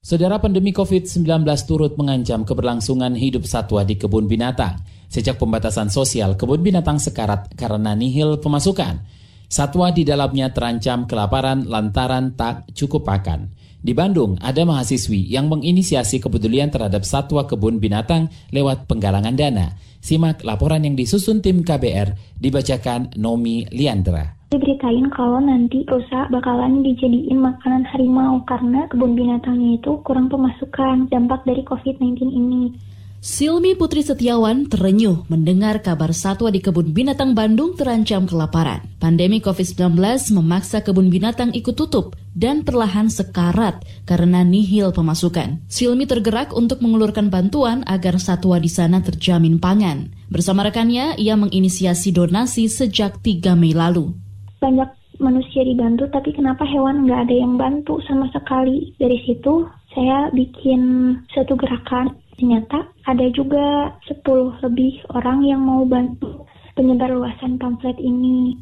Saudara pandemi COVID-19 turut mengancam keberlangsungan hidup satwa di kebun binatang. Sejak pembatasan sosial, kebun binatang sekarat karena nihil pemasukan. Satwa di dalamnya terancam kelaparan lantaran tak cukup pakan. Di Bandung, ada mahasiswi yang menginisiasi kepedulian terhadap satwa kebun binatang lewat penggalangan dana. Simak laporan yang disusun tim KBR, dibacakan Nomi Liandra diberitain kalau nanti rusa bakalan dijadiin makanan harimau karena kebun binatangnya itu kurang pemasukan dampak dari COVID-19 ini. Silmi Putri Setiawan terenyuh mendengar kabar satwa di kebun binatang Bandung terancam kelaparan. Pandemi COVID-19 memaksa kebun binatang ikut tutup dan perlahan sekarat karena nihil pemasukan. Silmi tergerak untuk mengulurkan bantuan agar satwa di sana terjamin pangan. Bersama rekannya, ia menginisiasi donasi sejak 3 Mei lalu banyak manusia dibantu tapi kenapa hewan nggak ada yang bantu? Sama sekali. Dari situ saya bikin satu gerakan. Ternyata ada juga 10 lebih orang yang mau bantu penyebar luasan pamflet ini.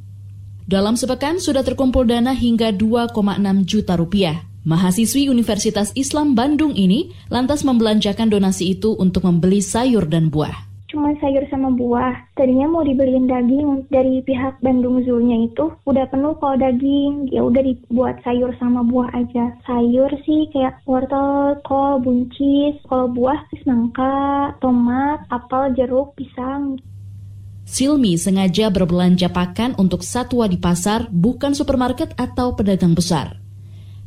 Dalam sepekan sudah terkumpul dana hingga 2,6 juta rupiah. Mahasiswi Universitas Islam Bandung ini lantas membelanjakan donasi itu untuk membeli sayur dan buah cuma sayur sama buah. Tadinya mau dibeliin daging dari pihak Bandung Zoo-nya itu udah penuh kalau daging, ya udah dibuat sayur sama buah aja. Sayur sih kayak wortel, kol, buncis. Kalau buah semangka, tomat, apel, jeruk, pisang. Silmi sengaja berbelanja pakan untuk satwa di pasar, bukan supermarket atau pedagang besar.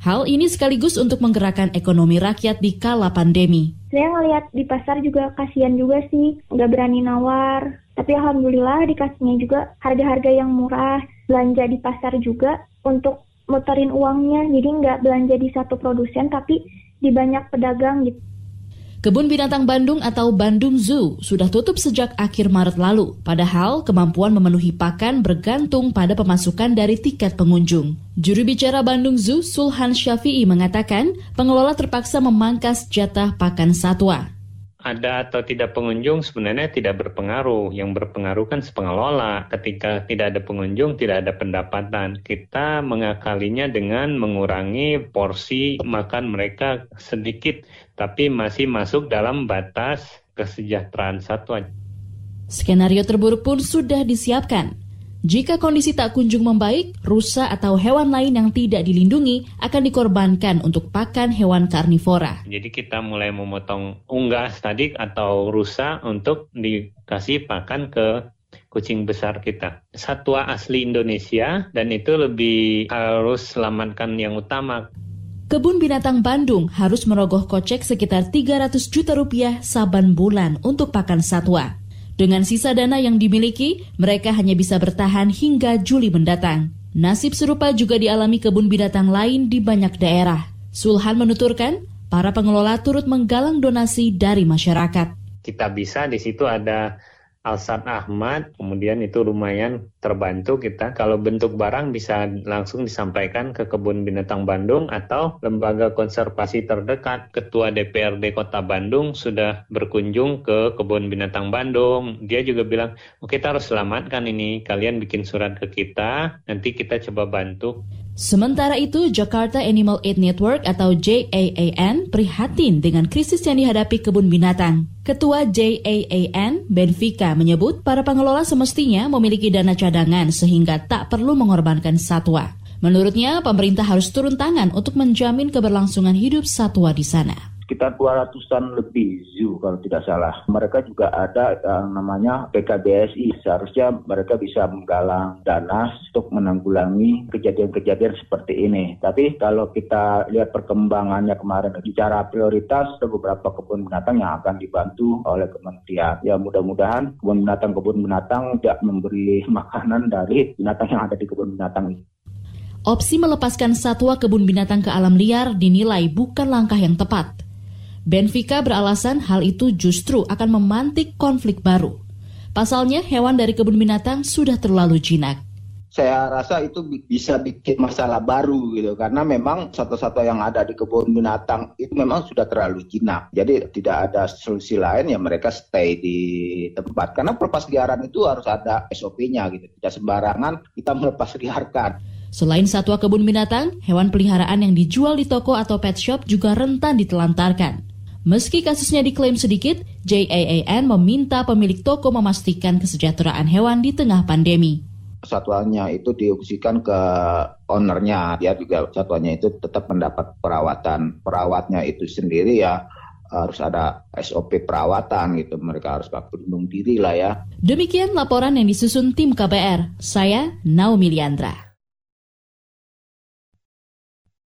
Hal ini sekaligus untuk menggerakkan ekonomi rakyat di kala pandemi. Saya ngeliat di pasar juga kasihan juga sih, nggak berani nawar. Tapi alhamdulillah dikasihnya juga harga-harga yang murah. Belanja di pasar juga untuk muterin uangnya, jadi nggak belanja di satu produsen tapi di banyak pedagang gitu. Kebun Binatang Bandung atau Bandung Zoo sudah tutup sejak akhir Maret lalu, padahal kemampuan memenuhi pakan bergantung pada pemasukan dari tiket pengunjung. Juru bicara Bandung Zoo, Sulhan Syafi'i mengatakan, pengelola terpaksa memangkas jatah pakan satwa ada atau tidak pengunjung sebenarnya tidak berpengaruh. Yang berpengaruh kan pengelola. Ketika tidak ada pengunjung, tidak ada pendapatan. Kita mengakalinya dengan mengurangi porsi makan mereka sedikit, tapi masih masuk dalam batas kesejahteraan satwa. Skenario terburuk pun sudah disiapkan. Jika kondisi tak kunjung membaik, rusa atau hewan lain yang tidak dilindungi akan dikorbankan untuk pakan hewan karnivora. Jadi kita mulai memotong unggas tadi atau rusa untuk dikasih pakan ke kucing besar kita. Satwa asli Indonesia dan itu lebih harus selamatkan yang utama. Kebun Binatang Bandung harus merogoh kocek sekitar 300 juta rupiah saban bulan untuk pakan satwa. Dengan sisa dana yang dimiliki, mereka hanya bisa bertahan hingga Juli mendatang. Nasib serupa juga dialami kebun binatang lain di banyak daerah. Sulhan menuturkan, para pengelola turut menggalang donasi dari masyarakat. Kita bisa di situ ada Alsat Ahmad, kemudian itu lumayan terbantu kita. Kalau bentuk barang bisa langsung disampaikan ke Kebun Binatang Bandung atau lembaga konservasi terdekat. Ketua DPRD Kota Bandung sudah berkunjung ke Kebun Binatang Bandung. Dia juga bilang, oh, kita harus selamatkan ini. Kalian bikin surat ke kita, nanti kita coba bantu. Sementara itu, Jakarta Animal Aid Network atau JAAN prihatin dengan krisis yang dihadapi kebun binatang. Ketua JAAN, Benfica, menyebut para pengelola semestinya memiliki dana cadangan sehingga tak perlu mengorbankan satwa. Menurutnya, pemerintah harus turun tangan untuk menjamin keberlangsungan hidup satwa di sana sekitar 200-an lebih zoo kalau tidak salah. Mereka juga ada yang namanya PKBSI. Seharusnya mereka bisa menggalang dana untuk menanggulangi kejadian-kejadian seperti ini. Tapi kalau kita lihat perkembangannya kemarin bicara prioritas ada beberapa kebun binatang yang akan dibantu oleh kementerian. Ya mudah-mudahan kebun binatang kebun binatang tidak memberi makanan dari binatang yang ada di kebun binatang ini. Opsi melepaskan satwa kebun binatang ke alam liar dinilai bukan langkah yang tepat. Benfica beralasan hal itu justru akan memantik konflik baru. Pasalnya, hewan dari kebun binatang sudah terlalu jinak. Saya rasa itu bisa bikin masalah baru gitu karena memang satu-satu yang ada di kebun binatang itu memang sudah terlalu jinak. Jadi tidak ada solusi lain ya mereka stay di tempat. Karena pelepas liaran itu harus ada SOP-nya gitu. Tidak sembarangan kita melepas liarkan. Selain satwa kebun binatang, hewan peliharaan yang dijual di toko atau pet shop juga rentan ditelantarkan. Meski kasusnya diklaim sedikit, JAAN meminta pemilik toko memastikan kesejahteraan hewan di tengah pandemi. Satwanya itu diungsikan ke ownernya. Dia juga satwanya itu tetap mendapat perawatan. Perawatnya itu sendiri ya harus ada SOP perawatan gitu. Mereka harus berlindung diri lah ya. Demikian laporan yang disusun tim KBR saya Naomi Liandra